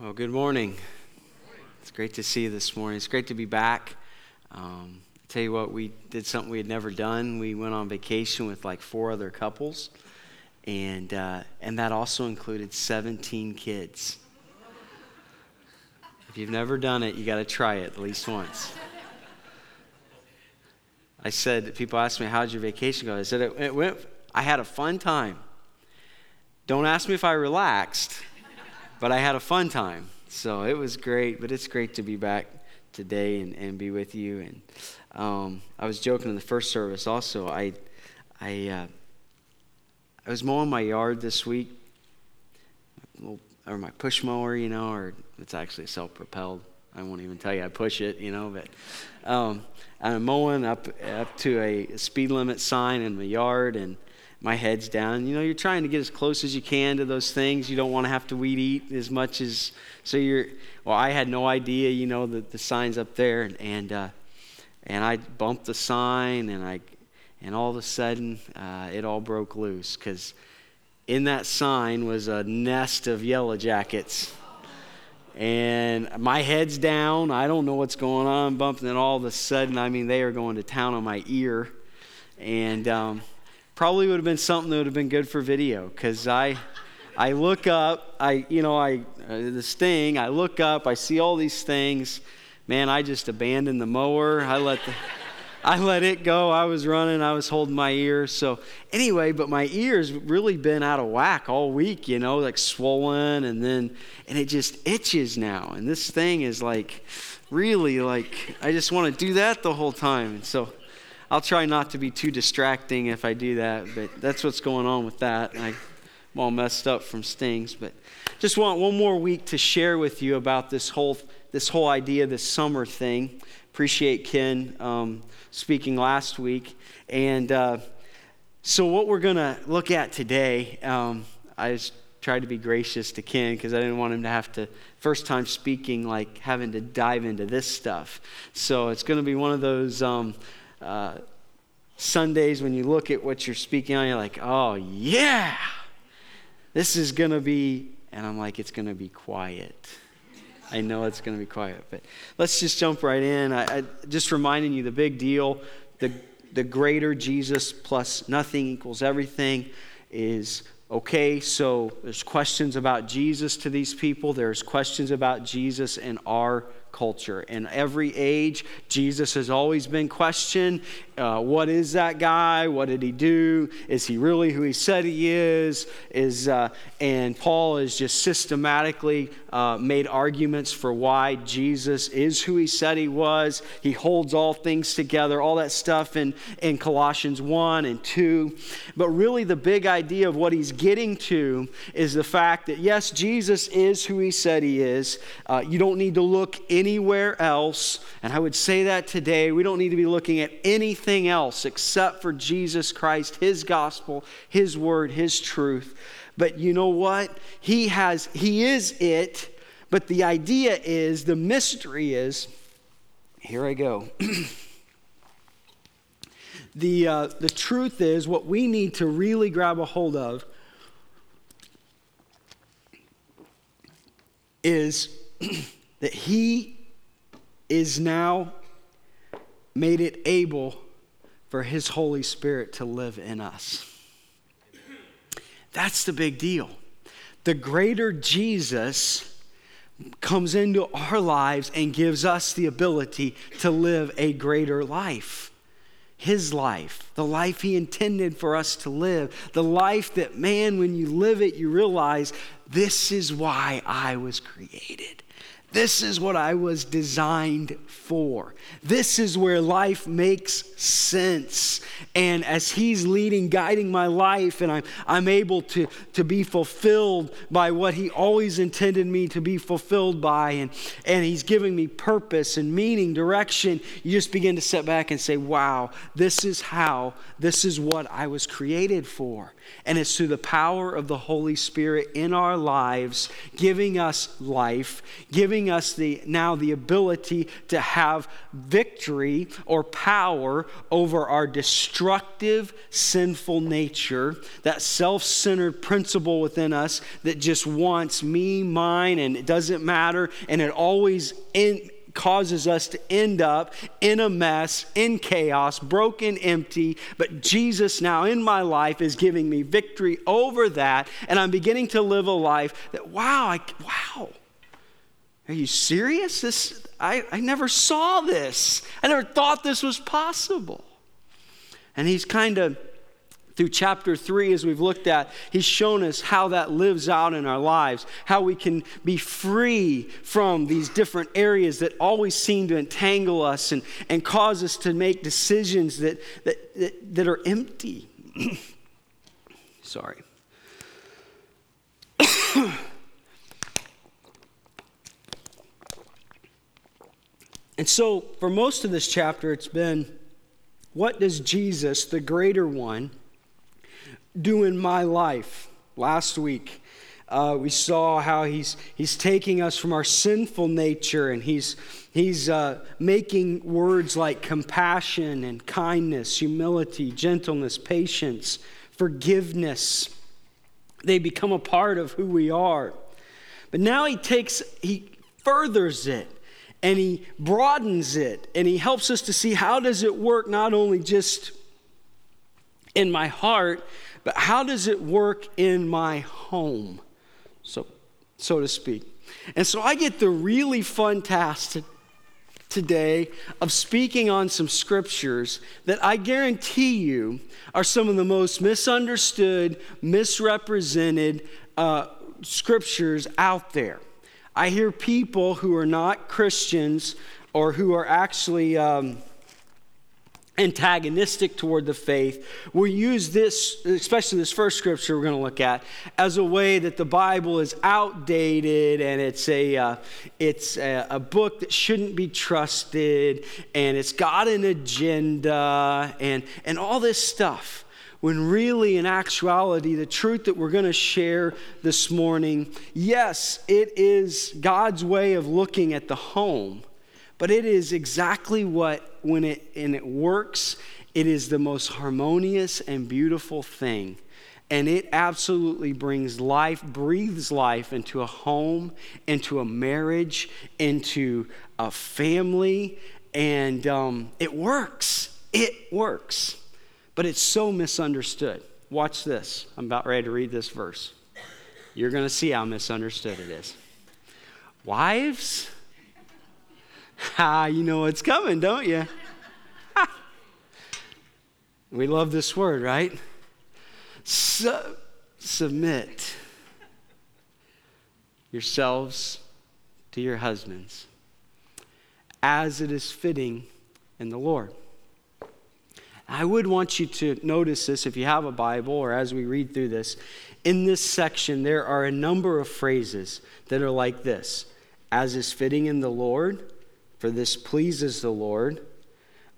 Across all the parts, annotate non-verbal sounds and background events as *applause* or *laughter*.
Well, good morning. It's great to see you this morning. It's great to be back. Um, tell you what, we did something we had never done. We went on vacation with like four other couples, and uh, and that also included 17 kids. If you've never done it, you got to try it at least once. I said, people ask me, "How'd your vacation go?" I said, "It, it went. I had a fun time. Don't ask me if I relaxed." But I had a fun time. So it was great, but it's great to be back today and, and be with you. And um, I was joking in the first service also. I, I, uh, I was mowing my yard this week, or my push mower, you know, or it's actually self propelled. I won't even tell you I push it, you know, but um, I'm mowing up up to a speed limit sign in my yard, and my head's down. You know, you're trying to get as close as you can to those things. You don't want to have to weed eat as much as. So you're. Well, I had no idea. You know, the the sign's up there, and and, uh, and I bumped the sign, and I, and all of a sudden, uh, it all broke loose because in that sign was a nest of yellow jackets. And my head's down. I don't know what's going on. Bumping, and all of a sudden, I mean, they are going to town on my ear. And um, probably would have been something that would have been good for video because I, I look up, I, you know, I, uh, this thing, I look up, I see all these things. Man, I just abandoned the mower. I let the, I let it go. I was running, I was holding my ear. So, anyway, but my ear's really been out of whack all week, you know, like swollen and then, and it just itches now. And this thing is like, really like, I just want to do that the whole time. And so, I'll try not to be too distracting if I do that, but that's what's going on with that. I'm all messed up from stings, but just want one more week to share with you about this whole this whole idea, this summer thing. Appreciate Ken um, speaking last week, and uh, so what we're to look at today. Um, I just tried to be gracious to Ken because I didn't want him to have to first time speaking like having to dive into this stuff. So it's going to be one of those. Um, uh, Sundays when you look at what you're speaking on, you're like, oh, yeah, this is going to be, and I'm like, it's going to be quiet. I know it's going to be quiet, but let's just jump right in. I, I, just reminding you the big deal the, the greater Jesus plus nothing equals everything is okay. So there's questions about Jesus to these people, there's questions about Jesus and our culture. In every age, Jesus has always been questioned. Uh, what is that guy? What did he do? Is he really who he said he is? Is uh, and Paul has just systematically uh, made arguments for why Jesus is who he said he was. He holds all things together, all that stuff in, in Colossians 1 and 2. But really, the big idea of what he's getting to is the fact that yes, Jesus is who he said he is. Uh, you don't need to look anywhere else. And I would say that today. We don't need to be looking at anything else except for Jesus Christ, His gospel, His word, His truth. But you know what? He has, He is it. But the idea is, the mystery is, here I go. *clears throat* the, uh, the truth is, what we need to really grab a hold of is *clears throat* that He is now made it able for His Holy Spirit to live in us. That's the big deal. The greater Jesus comes into our lives and gives us the ability to live a greater life. His life, the life He intended for us to live, the life that, man, when you live it, you realize this is why I was created. This is what I was designed for. This is where life makes sense. And as He's leading, guiding my life, and I'm, I'm able to, to be fulfilled by what He always intended me to be fulfilled by, and, and He's giving me purpose and meaning, direction, you just begin to sit back and say, wow, this is how, this is what I was created for. And it's through the power of the Holy Spirit in our lives, giving us life, giving us the, now the ability to have victory or power over our destructive, sinful nature, that self centered principle within us that just wants me, mine, and it doesn't matter, and it always in, causes us to end up in a mess, in chaos, broken, empty. But Jesus now in my life is giving me victory over that. And I'm beginning to live a life that, wow, I, wow. Are you serious? This, I, I never saw this. I never thought this was possible. And he's kind of through chapter three, as we've looked at, he's shown us how that lives out in our lives, how we can be free from these different areas that always seem to entangle us and, and cause us to make decisions that, that, that, that are empty. *coughs* Sorry. *coughs* and so, for most of this chapter, it's been what does Jesus, the greater one, do in my life. Last week, uh, we saw how he's, he's taking us from our sinful nature and he's, he's uh, making words like compassion and kindness, humility, gentleness, patience, forgiveness. They become a part of who we are. But now he takes, he furthers it and he broadens it and he helps us to see how does it work not only just in my heart but how does it work in my home? So, so to speak. And so I get the really fun task to, today of speaking on some scriptures that I guarantee you are some of the most misunderstood, misrepresented uh, scriptures out there. I hear people who are not Christians or who are actually. Um, antagonistic toward the faith will use this, especially this first scripture we're going to look at, as a way that the Bible is outdated and it's a, uh, it's a, a, book that shouldn't be trusted and it's got an agenda and, and all this stuff. When really, in actuality, the truth that we're going to share this morning, yes, it is God's way of looking at the home but it is exactly what, when it, and it works, it is the most harmonious and beautiful thing. And it absolutely brings life, breathes life into a home, into a marriage, into a family, and um, it works. It works. But it's so misunderstood. Watch this. I'm about ready to read this verse. You're going to see how misunderstood it is. Wives, Ha, you know what's coming, don't you? we love this word, right? Su- submit yourselves to your husbands as it is fitting in the Lord. I would want you to notice this if you have a Bible or as we read through this. In this section, there are a number of phrases that are like this as is fitting in the Lord, for this pleases the Lord,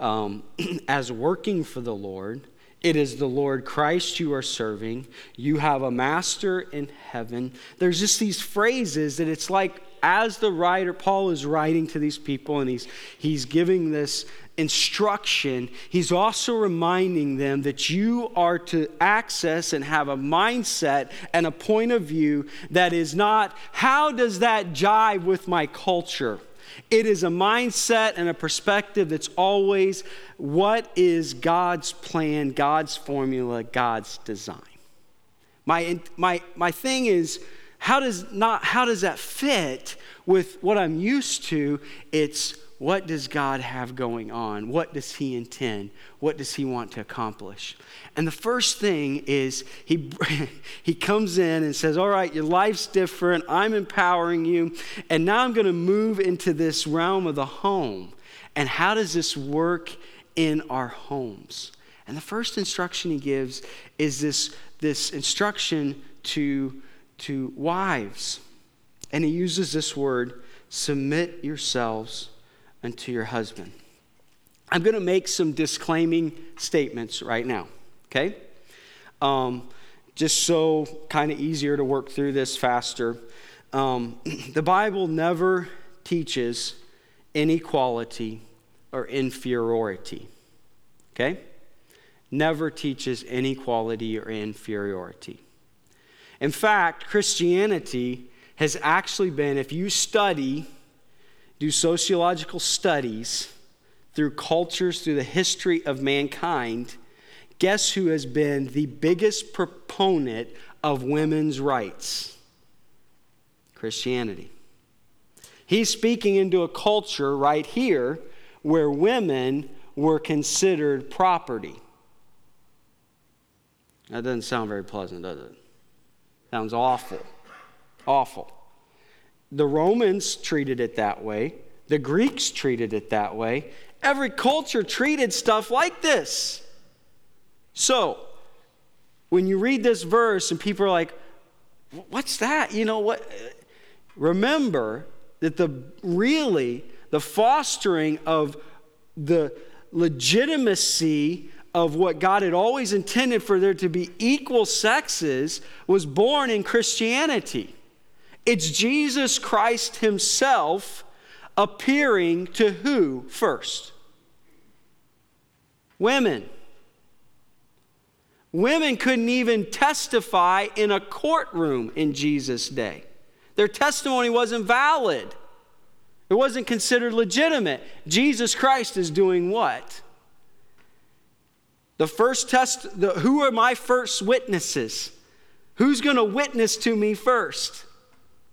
um, *clears throat* as working for the Lord. It is the Lord Christ you are serving. You have a master in heaven. There's just these phrases that it's like as the writer, Paul is writing to these people and he's, he's giving this instruction, he's also reminding them that you are to access and have a mindset and a point of view that is not, how does that jive with my culture? It is a mindset and a perspective that's always what is God's plan, God's formula, God's design. My, my, my thing is, how does, not, how does that fit with what I'm used to? It's what does God have going on? What does He intend? What does He want to accomplish? And the first thing is He, *laughs* he comes in and says, All right, your life's different. I'm empowering you. And now I'm going to move into this realm of the home. And how does this work in our homes? And the first instruction He gives is this, this instruction to, to wives. And He uses this word submit yourselves unto your husband. I'm going to make some disclaiming statements right now, okay? Um, just so kind of easier to work through this faster. Um, *clears throat* the Bible never teaches inequality or inferiority. Okay? Never teaches inequality or inferiority. In fact, Christianity has actually been, if you study, do sociological studies through cultures, through the history of mankind, guess who has been the biggest proponent of women's rights? Christianity. He's speaking into a culture right here where women were considered property. That doesn't sound very pleasant, does it? Sounds awful. Awful. The Romans treated it that way, the Greeks treated it that way. Every culture treated stuff like this. So, when you read this verse and people are like, what's that? You know what? Remember that the really the fostering of the legitimacy of what God had always intended for there to be equal sexes was born in Christianity. It's Jesus Christ Himself appearing to who first? Women. Women couldn't even testify in a courtroom in Jesus' day. Their testimony wasn't valid. It wasn't considered legitimate. Jesus Christ is doing what? The first test, the, who are my first witnesses? Who's going to witness to me first?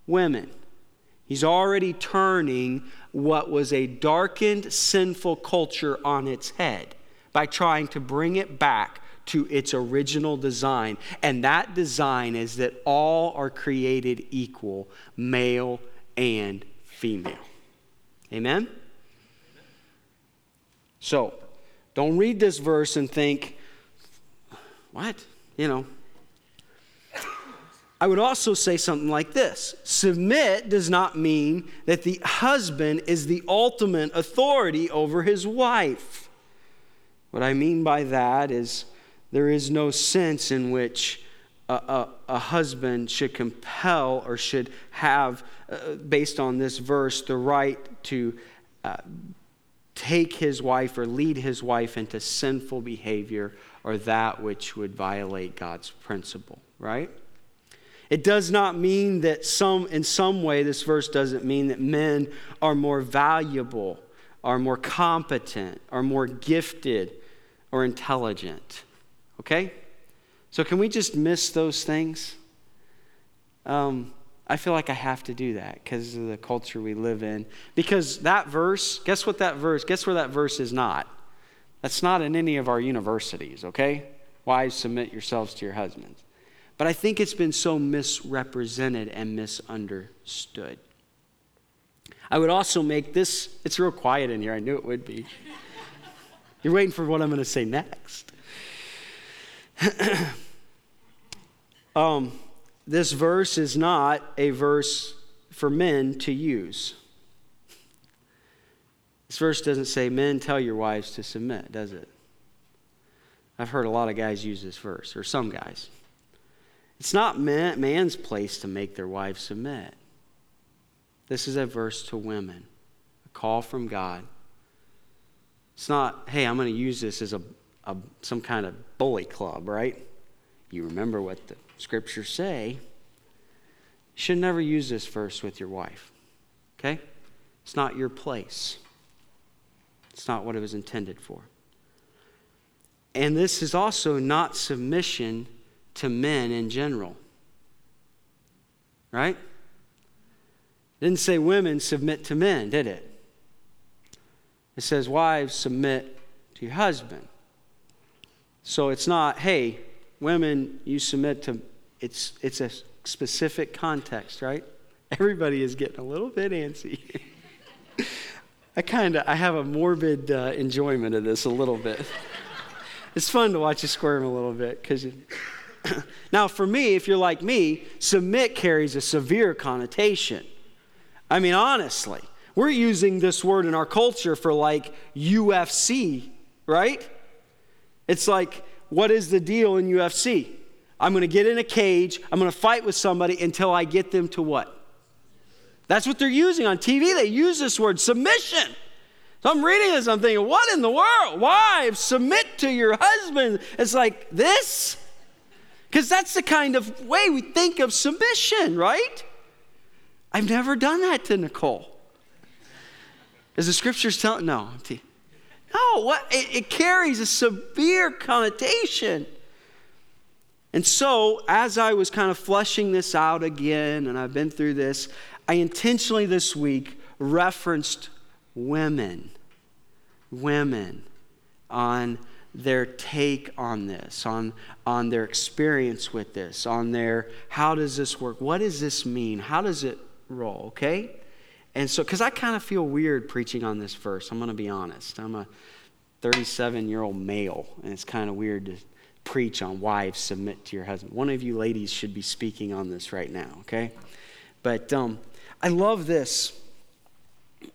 Women. He's already turning what was a darkened, sinful culture on its head by trying to bring it back to its original design. And that design is that all are created equal, male and female. Amen? So, don't read this verse and think, what? You know. I would also say something like this Submit does not mean that the husband is the ultimate authority over his wife. What I mean by that is there is no sense in which a, a, a husband should compel or should have, uh, based on this verse, the right to uh, take his wife or lead his wife into sinful behavior or that which would violate God's principle, right? It does not mean that some, in some way, this verse doesn't mean that men are more valuable, are more competent, are more gifted, or intelligent. Okay? So, can we just miss those things? Um, I feel like I have to do that because of the culture we live in. Because that verse, guess what that verse, guess where that verse is not? That's not in any of our universities, okay? Wives, submit yourselves to your husbands. But I think it's been so misrepresented and misunderstood. I would also make this, it's real quiet in here. I knew it would be. You're waiting for what I'm going to say next. *clears throat* um, this verse is not a verse for men to use. This verse doesn't say, Men, tell your wives to submit, does it? I've heard a lot of guys use this verse, or some guys. It's not man, man's place to make their wives submit. This is a verse to women, a call from God. It's not, hey, I'm going to use this as a a, some kind of bully club, right? You remember what the scriptures say. You should never use this verse with your wife, okay? It's not your place, it's not what it was intended for. And this is also not submission to men in general. Right? Didn't say women submit to men, did it? It says wives submit to your husband. So it's not, hey, women, you submit to, it's, it's a specific context, right? *laughs* Everybody is getting a little bit antsy. *laughs* I kind of, I have a morbid uh, enjoyment of this a little bit. *laughs* it's fun to watch you squirm a little bit because *coughs* now for me if you're like me submit carries a severe connotation i mean honestly we're using this word in our culture for like ufc right it's like, what is the deal in UFC? I'm going to get in a cage, I'm going to fight with somebody until I get them to what? That's what they're using on TV. They use this word submission. So I'm reading this, I'm thinking, what in the world? Wives, submit to your husband. It's like this? Because that's the kind of way we think of submission, right? I've never done that to Nicole. Is the scriptures telling? No. No, what? It, it carries a severe connotation. And so, as I was kind of fleshing this out again, and I've been through this, I intentionally this week referenced women, women on their take on this, on, on their experience with this, on their how does this work? What does this mean? How does it roll? Okay? And so, because I kind of feel weird preaching on this verse, I'm going to be honest. I'm a 37 year old male, and it's kind of weird to preach on wives submit to your husband. One of you ladies should be speaking on this right now, okay? But um, I love this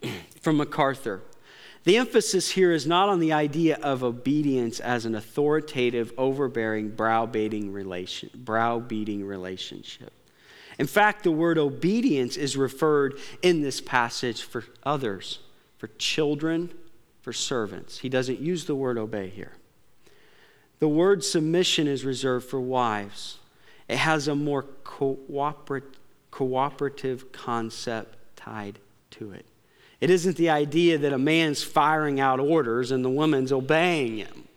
*clears throat* from MacArthur. The emphasis here is not on the idea of obedience as an authoritative, overbearing, browbeating, relation, browbeating relationship. In fact, the word obedience is referred in this passage for others, for children, for servants. He doesn't use the word obey here. The word submission is reserved for wives. It has a more cooperative, cooperative concept tied to it. It isn't the idea that a man's firing out orders and the woman's obeying him.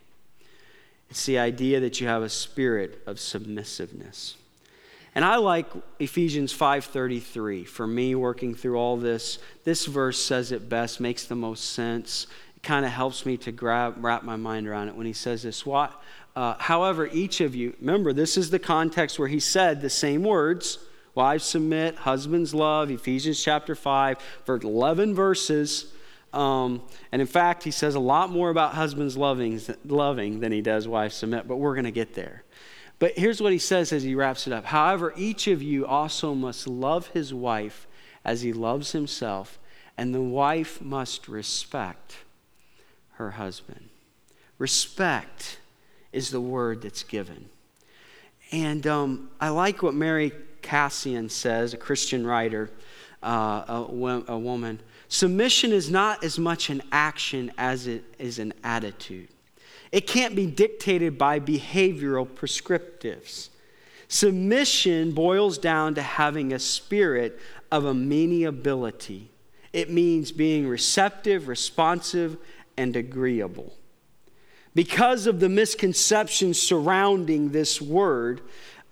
It's the idea that you have a spirit of submissiveness. And I like Ephesians 5:33. For me working through all this, this verse says it best, makes the most sense. It kind of helps me to grab, wrap my mind around it when he says this. What, uh, however, each of you, remember, this is the context where he said the same words wives submit, husbands love, Ephesians chapter 5, for 11 verses. Um, and in fact, he says a lot more about husbands loving, loving than he does wives submit, but we're going to get there. But here's what he says as he wraps it up However, each of you also must love his wife as he loves himself, and the wife must respect her husband. Respect is the word that's given. And um, I like what Mary Kassian says, a Christian writer, uh, a, a woman. Submission is not as much an action as it is an attitude. It can't be dictated by behavioral prescriptives. Submission boils down to having a spirit of amenability. It means being receptive, responsive, and agreeable. Because of the misconceptions surrounding this word,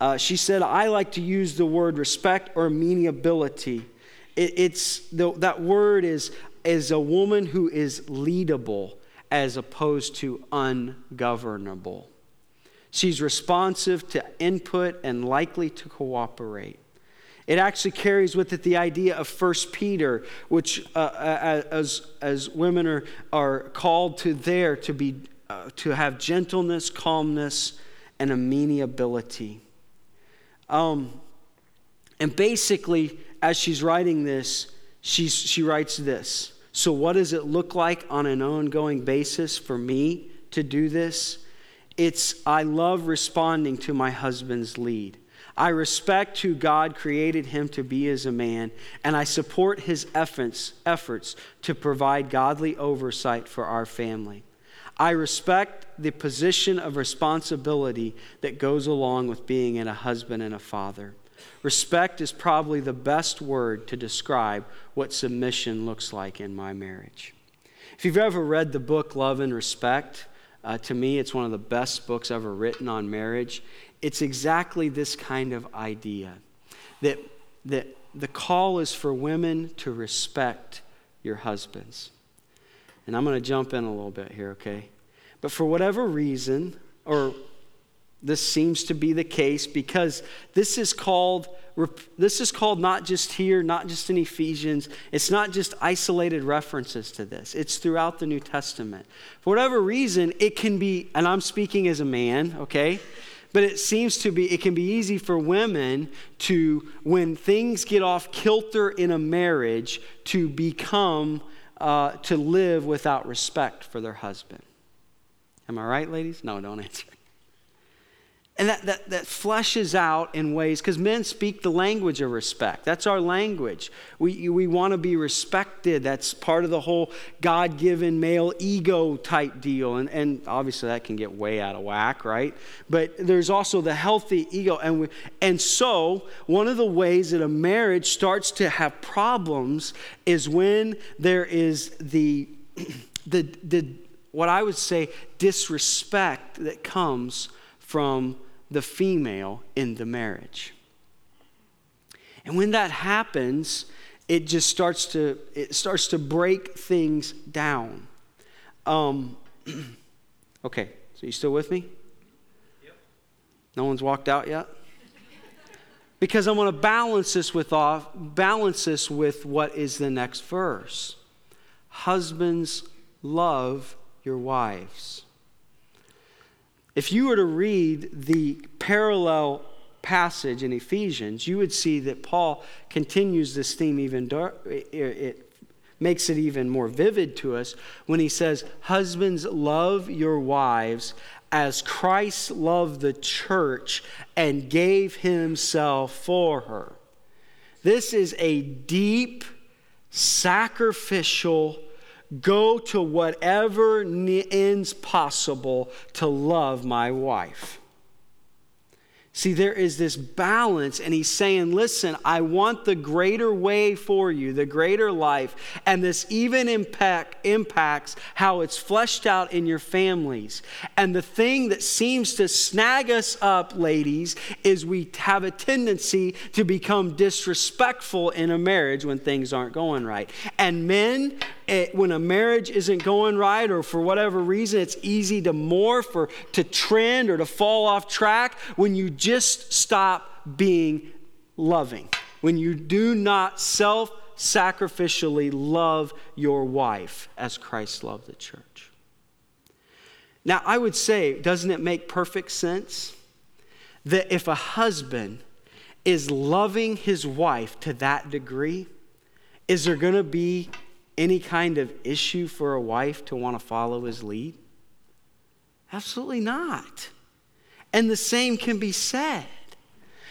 uh, she said, I like to use the word respect or amenability. It, it's the, that word is, is a woman who is leadable as opposed to ungovernable. She's responsive to input and likely to cooperate. It actually carries with it the idea of First Peter, which, uh, uh, as, as women are, are called to there to, be, uh, to have gentleness, calmness, and amenability. Um, and basically, as she's writing this, she's, she writes this so, what does it look like on an ongoing basis for me to do this? It's I love responding to my husband's lead. I respect who God created him to be as a man, and I support his efforts, efforts to provide godly oversight for our family. I respect the position of responsibility that goes along with being a husband and a father. Respect is probably the best word to describe what submission looks like in my marriage. If you've ever read the book Love and Respect, uh, to me, it's one of the best books ever written on marriage. It's exactly this kind of idea that, that the call is for women to respect your husbands. And I'm going to jump in a little bit here, okay? But for whatever reason, or this seems to be the case because this is called this is called not just here, not just in Ephesians. It's not just isolated references to this. It's throughout the New Testament. For whatever reason, it can be, and I'm speaking as a man, okay? But it seems to be, it can be easy for women to, when things get off kilter in a marriage, to become, uh, to live without respect for their husband. Am I right, ladies? No, don't answer. And that, that, that fleshes out in ways, because men speak the language of respect. That's our language. We, we want to be respected. That's part of the whole God given male ego type deal. And, and obviously, that can get way out of whack, right? But there's also the healthy ego. And, we, and so, one of the ways that a marriage starts to have problems is when there is the, *clears throat* the, the what I would say, disrespect that comes from the female in the marriage. And when that happens, it just starts to it starts to break things down. Um, *clears throat* okay, so you still with me? Yep. No one's walked out yet. *laughs* because I want to balance this with off, balance this with what is the next verse. Husbands, love your wives. If you were to read the parallel passage in Ephesians, you would see that Paul continues this theme even it makes it even more vivid to us when he says, "Husbands, love your wives as Christ loved the church and gave himself for her." This is a deep sacrificial go to whatever ends possible to love my wife. See, there is this balance, and he's saying, Listen, I want the greater way for you, the greater life, and this even impact, impacts how it's fleshed out in your families. And the thing that seems to snag us up, ladies, is we have a tendency to become disrespectful in a marriage when things aren't going right. And men, it, when a marriage isn't going right, or for whatever reason, it's easy to morph or to trend or to fall off track when you just stop being loving. When you do not self sacrificially love your wife as Christ loved the church. Now, I would say, doesn't it make perfect sense that if a husband is loving his wife to that degree, is there going to be any kind of issue for a wife to want to follow his lead? Absolutely not. And the same can be said.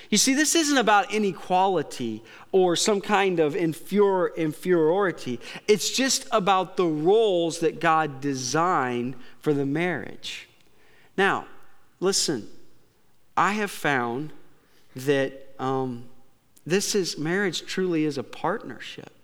You see, this isn't about inequality or some kind of inferior, inferiority. It's just about the roles that God designed for the marriage. Now, listen, I have found that um, this is marriage truly is a partnership.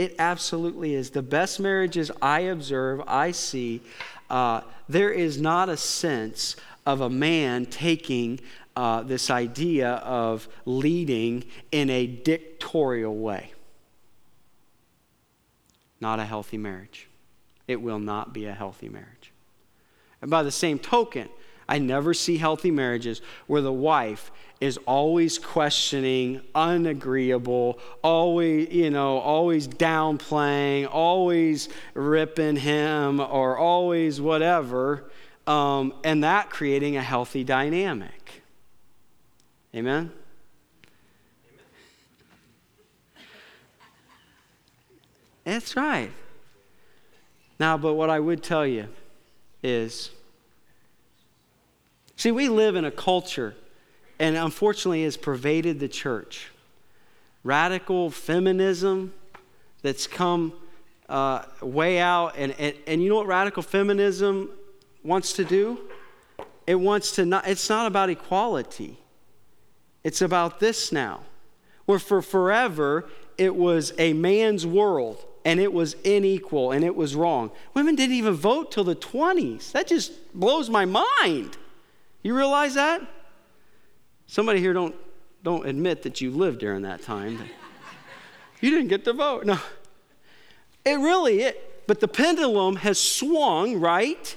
It absolutely is. The best marriages I observe, I see, uh, there is not a sense of a man taking uh, this idea of leading in a dictatorial way. Not a healthy marriage. It will not be a healthy marriage. And by the same token, I never see healthy marriages where the wife is always questioning, unagreeable, always, you know, always downplaying, always ripping him, or always whatever, um, and that creating a healthy dynamic. Amen? That's right. Now, but what I would tell you is see, we live in a culture and unfortunately has pervaded the church. Radical feminism that's come uh, way out. And, and, and you know what radical feminism wants to do? It wants to not, it's not about equality. It's about this now. Where for forever it was a man's world and it was unequal and it was wrong. Women didn't even vote till the 20s. That just blows my mind. You realize that? Somebody here don't, don't admit that you lived during that time. you didn't get to vote. No. It really it. But the pendulum has swung, right?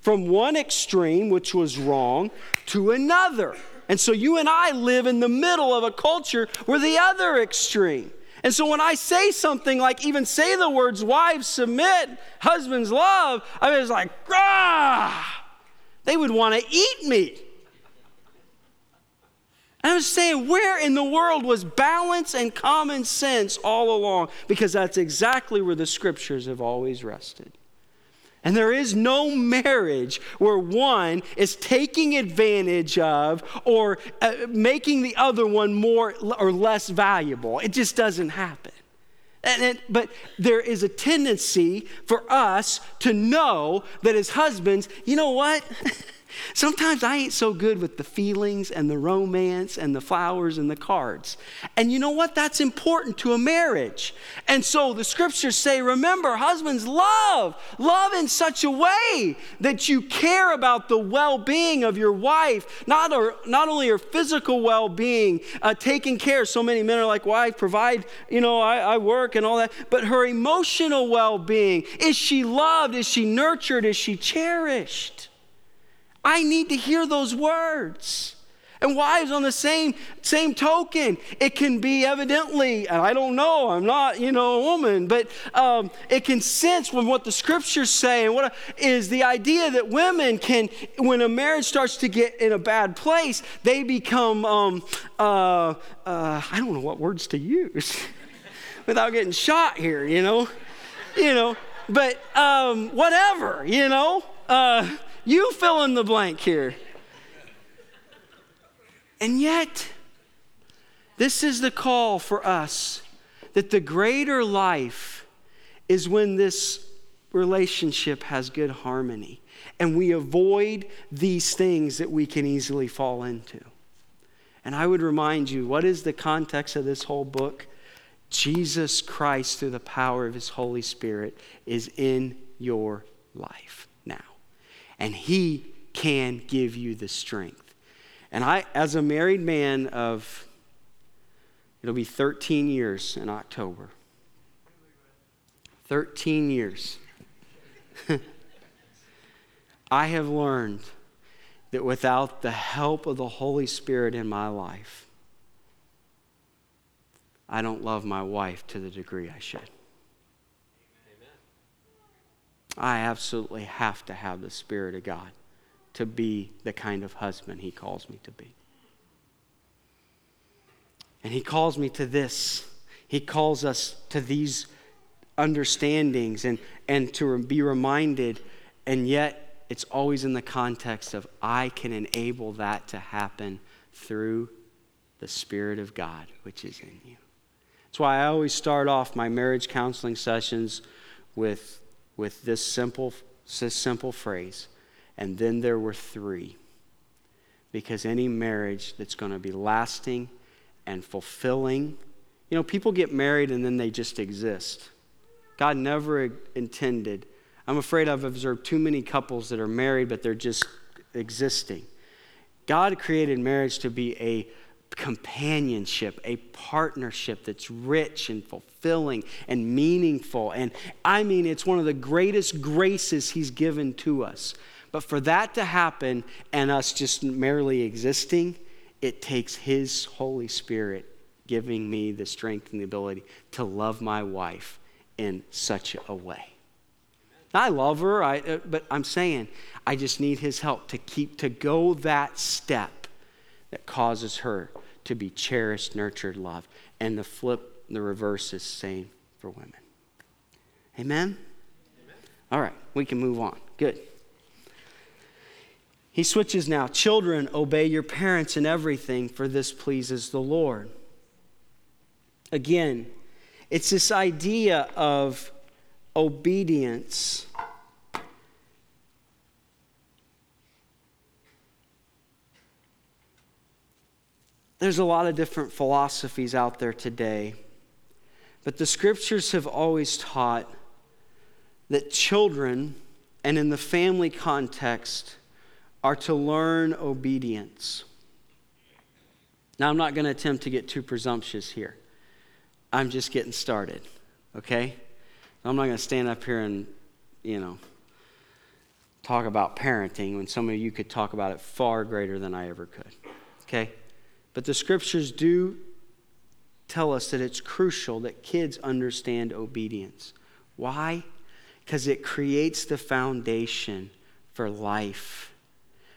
From one extreme, which was wrong, to another. And so you and I live in the middle of a culture where the other extreme. And so when I say something like, even say the words, wives submit, husbands love, I was like, ah, they would want to eat me. And I was saying, where in the world was balance and common sense all along? Because that's exactly where the scriptures have always rested. And there is no marriage where one is taking advantage of or uh, making the other one more or less valuable. It just doesn't happen. And, but there is a tendency for us to know that as husbands, you know what? *laughs* Sometimes I ain't so good with the feelings and the romance and the flowers and the cards. And you know what? That's important to a marriage. And so the scriptures say, remember, husbands, love. Love in such a way that you care about the well being of your wife, not, or, not only her physical well being, uh, taking care. So many men are like, wife, provide, you know, I, I work and all that, but her emotional well being. Is she loved? Is she nurtured? Is she cherished? I need to hear those words. And wives, on the same, same token, it can be evidently, and I don't know, I'm not, you know, a woman, but um, it can sense from what the scriptures say. And what is the idea that women can, when a marriage starts to get in a bad place, they become, um, uh, uh, I don't know what words to use *laughs* without getting shot here, you know, you know, but um, whatever, you know. Uh, you fill in the blank here. And yet, this is the call for us that the greater life is when this relationship has good harmony and we avoid these things that we can easily fall into. And I would remind you what is the context of this whole book? Jesus Christ, through the power of his Holy Spirit, is in your life and He can give you the strength. And I, as a married man of, it'll be 13 years in October. 13 years. *laughs* I have learned that without the help of the Holy Spirit in my life, I don't love my wife to the degree I should. I absolutely have to have the Spirit of God to be the kind of husband He calls me to be. And He calls me to this. He calls us to these understandings and, and to be reminded, and yet it's always in the context of I can enable that to happen through the Spirit of God, which is in you. That's why I always start off my marriage counseling sessions with with this simple, this simple phrase. And then there were three. Because any marriage that's going to be lasting and fulfilling, you know, people get married and then they just exist. God never intended. I'm afraid I've observed too many couples that are married, but they're just existing. God created marriage to be a companionship, a partnership that's rich and fulfilling and meaningful. And I mean, it's one of the greatest graces He's given to us. But for that to happen and us just merely existing, it takes His Holy Spirit giving me the strength and the ability to love my wife in such a way. I love her, I, uh, but I'm saying I just need His help to keep, to go that step that causes her to be cherished, nurtured, loved. And the flip, the reverse is same for women. Amen? Amen? All right, we can move on. Good. He switches now. Children, obey your parents in everything, for this pleases the Lord. Again, it's this idea of obedience There's a lot of different philosophies out there today, but the scriptures have always taught that children, and in the family context, are to learn obedience. Now, I'm not going to attempt to get too presumptuous here. I'm just getting started, okay? I'm not going to stand up here and, you know, talk about parenting when some of you could talk about it far greater than I ever could, okay? But the scriptures do tell us that it's crucial that kids understand obedience. Why? Because it creates the foundation for life,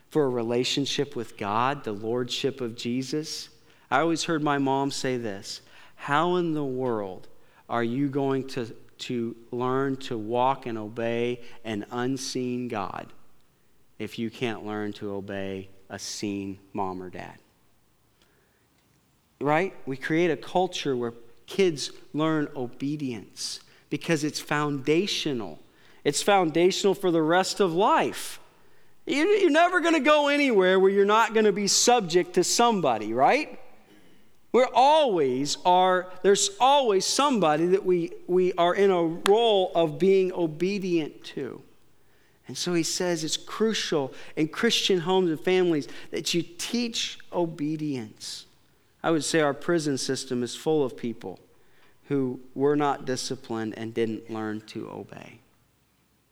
for a relationship with God, the Lordship of Jesus. I always heard my mom say this How in the world are you going to to learn to walk and obey an unseen God if you can't learn to obey a seen mom or dad. Right? We create a culture where kids learn obedience because it's foundational. It's foundational for the rest of life. You're never going to go anywhere where you're not going to be subject to somebody, right? We're always are, there's always somebody that we, we are in a role of being obedient to. And so he says it's crucial in Christian homes and families that you teach obedience. I would say our prison system is full of people who were not disciplined and didn't learn to obey.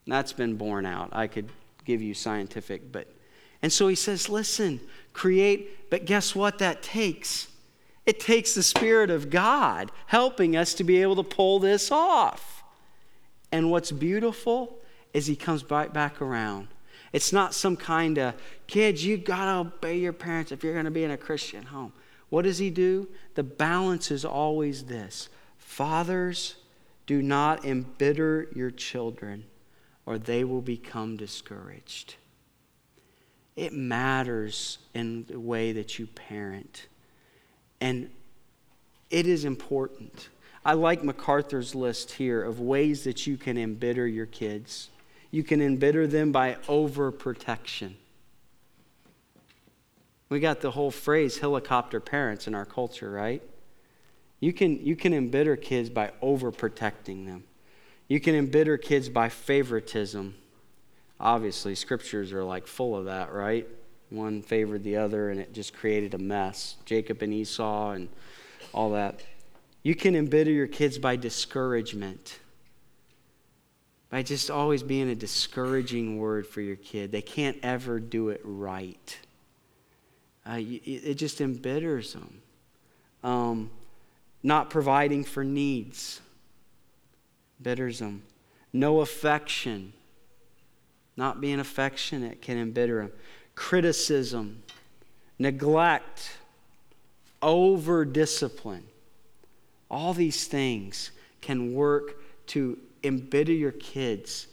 And that's been borne out. I could give you scientific, but. And so he says, listen, create, but guess what that takes? It takes the Spirit of God helping us to be able to pull this off. And what's beautiful is he comes right back around. It's not some kind of, kids, you got to obey your parents if you're going to be in a Christian home. What does he do? The balance is always this Fathers, do not embitter your children, or they will become discouraged. It matters in the way that you parent. And it is important. I like MacArthur's list here of ways that you can embitter your kids. You can embitter them by overprotection. We got the whole phrase helicopter parents in our culture, right? You can, you can embitter kids by overprotecting them. You can embitter kids by favoritism. Obviously, scriptures are like full of that, right? One favored the other, and it just created a mess. Jacob and Esau, and all that. You can embitter your kids by discouragement by just always being a discouraging word for your kid. They can't ever do it right. Uh, it just embitters them. Um, not providing for needs embitters them. No affection, not being affectionate can embitter them. Criticism, neglect, over discipline. All these things can work to embitter your kids.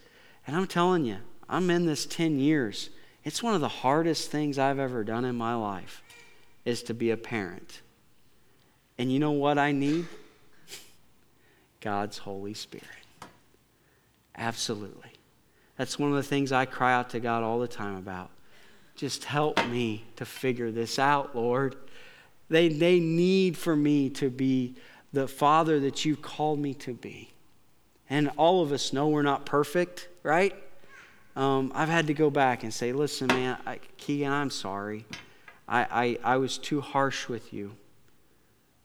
And I'm telling you, I'm in this 10 years. It's one of the hardest things I've ever done in my life is to be a parent. And you know what I need? God's Holy Spirit. Absolutely. That's one of the things I cry out to God all the time about. Just help me to figure this out, Lord. They, they need for me to be the father that you've called me to be. And all of us know we're not perfect, right? Um, I've had to go back and say, listen, man, I, Keegan, I'm sorry. I, I, I was too harsh with you.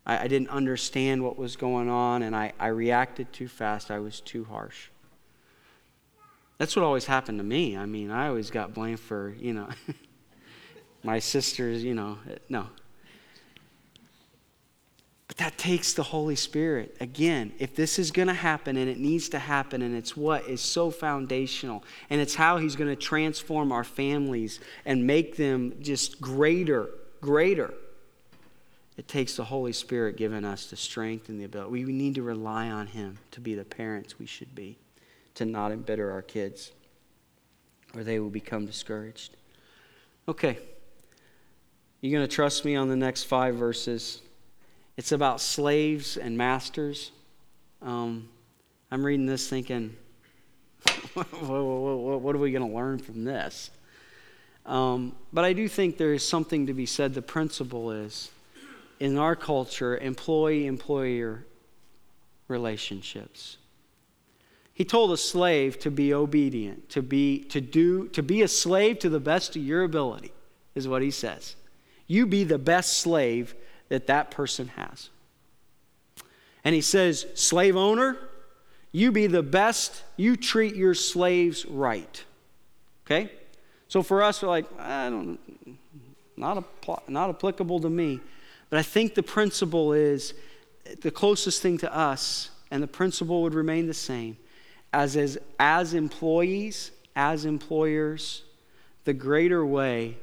I, I didn't understand what was going on, and I, I reacted too fast. I was too harsh. That's what always happened to me. I mean, I always got blamed for, you know, *laughs* my sisters, you know, no, but that takes the Holy Spirit. Again, if this is going to happen and it needs to happen, and it's what is so foundational, and it's how He's going to transform our families and make them just greater, greater. It takes the Holy Spirit giving us the strength and the ability. We need to rely on Him to be the parents we should be, to not embitter our kids, or they will become discouraged. Okay. You going to trust me on the next five verses? It's about slaves and masters. Um, I'm reading this thinking, *laughs* what are we going to learn from this? Um, but I do think there is something to be said. The principle is in our culture, employee employer relationships. He told a slave to be obedient, to be, to, do, to be a slave to the best of your ability, is what he says. You be the best slave that that person has. And he says, slave owner, you be the best, you treat your slaves right. Okay? So for us, we're like, I don't, not, not applicable to me. But I think the principle is the closest thing to us, and the principle would remain the same. As, as, as employees, as employers, the greater way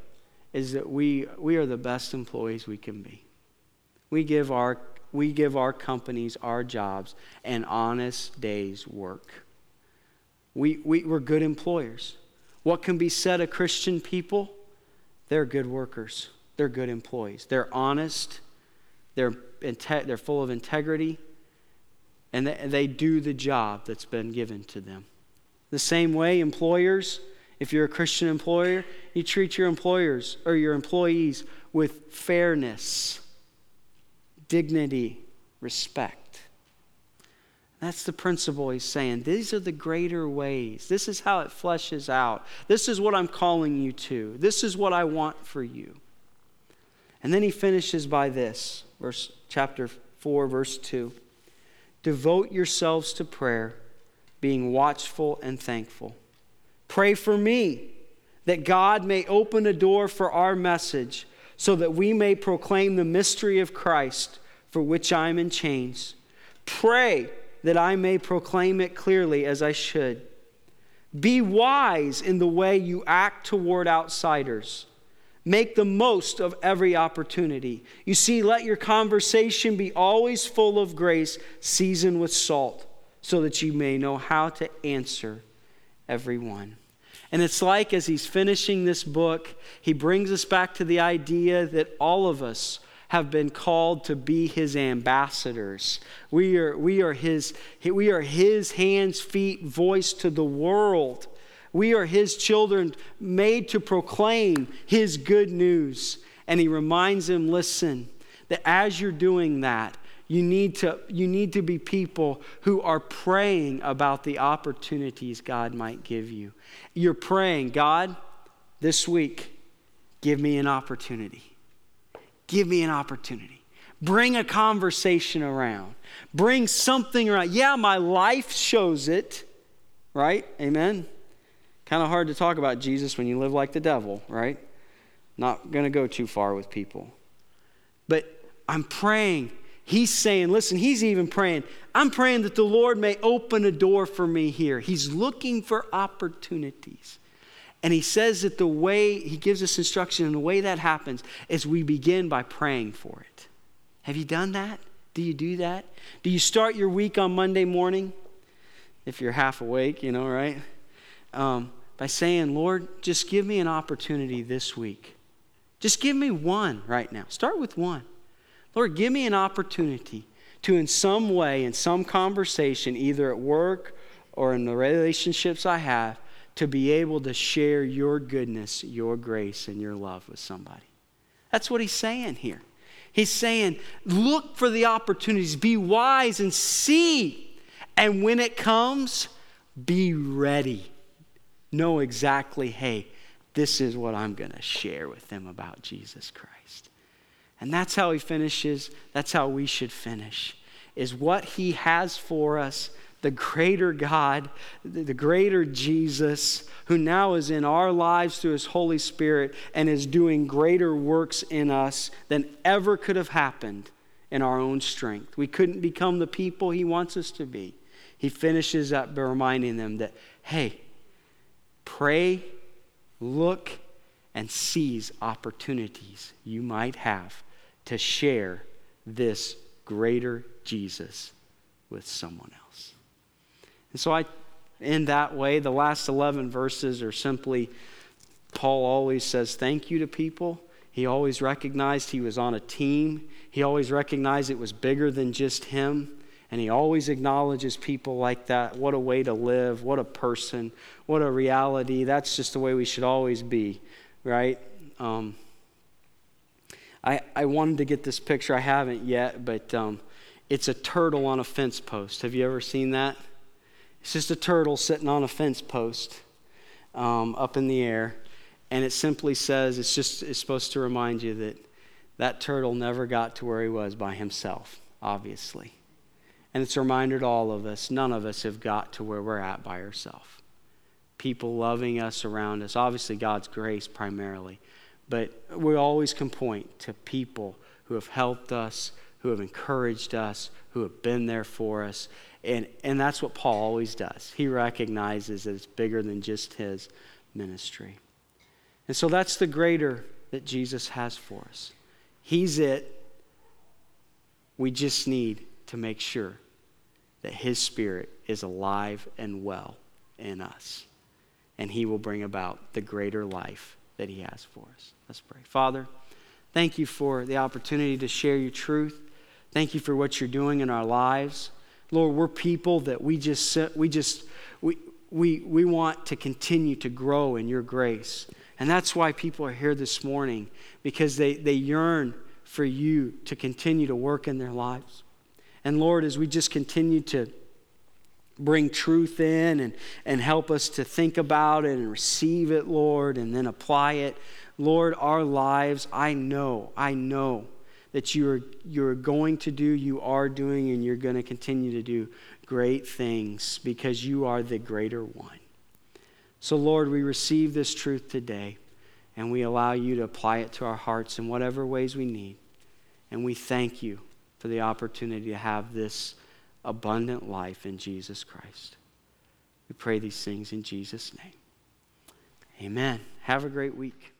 is that we, we are the best employees we can be we give our we give our companies, our jobs, an honest day's work. We, we, we're good employers. What can be said of Christian people? They're good workers, they're good employees. They're honest, they're, they're full of integrity, and they, they do the job that's been given to them. The same way, employers, if you're a Christian employer, you treat your employers or your employees with fairness, dignity, respect. That's the principle he's saying. These are the greater ways. This is how it fleshes out. This is what I'm calling you to. This is what I want for you. And then he finishes by this, verse chapter 4 verse 2. Devote yourselves to prayer, being watchful and thankful. Pray for me that God may open a door for our message so that we may proclaim the mystery of Christ for which I am in chains. Pray that I may proclaim it clearly as I should. Be wise in the way you act toward outsiders. Make the most of every opportunity. You see, let your conversation be always full of grace, seasoned with salt, so that you may know how to answer everyone. And it's like as he's finishing this book, he brings us back to the idea that all of us have been called to be his ambassadors. We are, we are, his, we are his hands, feet, voice to the world. We are his children made to proclaim his good news. And he reminds them listen, that as you're doing that, you need, to, you need to be people who are praying about the opportunities God might give you. You're praying, God, this week, give me an opportunity. Give me an opportunity. Bring a conversation around. Bring something around. Yeah, my life shows it, right? Amen. Kind of hard to talk about Jesus when you live like the devil, right? Not going to go too far with people. But I'm praying. He's saying, listen, he's even praying. I'm praying that the Lord may open a door for me here. He's looking for opportunities. And he says that the way, he gives us instruction, and the way that happens is we begin by praying for it. Have you done that? Do you do that? Do you start your week on Monday morning? If you're half awake, you know, right? Um, by saying, Lord, just give me an opportunity this week. Just give me one right now. Start with one. Lord, give me an opportunity to, in some way, in some conversation, either at work or in the relationships I have, to be able to share your goodness, your grace, and your love with somebody. That's what he's saying here. He's saying, look for the opportunities, be wise and see. And when it comes, be ready. Know exactly, hey, this is what I'm going to share with them about Jesus Christ. And that's how he finishes. That's how we should finish. Is what he has for us the greater God, the greater Jesus, who now is in our lives through his Holy Spirit and is doing greater works in us than ever could have happened in our own strength. We couldn't become the people he wants us to be. He finishes up by reminding them that, hey, pray, look, and seize opportunities you might have to share this greater Jesus with someone else. And so I, in that way, the last 11 verses are simply Paul always says thank you to people. He always recognized he was on a team. He always recognized it was bigger than just him. And he always acknowledges people like that. What a way to live. What a person. What a reality. That's just the way we should always be, right? Um, I, I wanted to get this picture. I haven't yet, but um, it's a turtle on a fence post. Have you ever seen that? It's just a turtle sitting on a fence post um, up in the air. And it simply says, it's just it's supposed to remind you that that turtle never got to where he was by himself, obviously. And it's to all of us none of us have got to where we're at by ourselves. People loving us around us, obviously, God's grace primarily. But we always can point to people who have helped us, who have encouraged us, who have been there for us. And, and that's what Paul always does. He recognizes that it's bigger than just his ministry. And so that's the greater that Jesus has for us. He's it. We just need to make sure that His Spirit is alive and well in us, and He will bring about the greater life that He has for us. Let's pray. Father, thank you for the opportunity to share your truth. Thank you for what you're doing in our lives. Lord, we're people that we just, we just, we, we, we want to continue to grow in your grace. And that's why people are here this morning, because they, they yearn for you to continue to work in their lives. And Lord, as we just continue to bring truth in and, and help us to think about it and receive it, Lord, and then apply it, Lord, our lives, I know, I know that you're, you're going to do, you are doing, and you're going to continue to do great things because you are the greater one. So, Lord, we receive this truth today and we allow you to apply it to our hearts in whatever ways we need. And we thank you for the opportunity to have this abundant life in Jesus Christ. We pray these things in Jesus' name. Amen. Have a great week.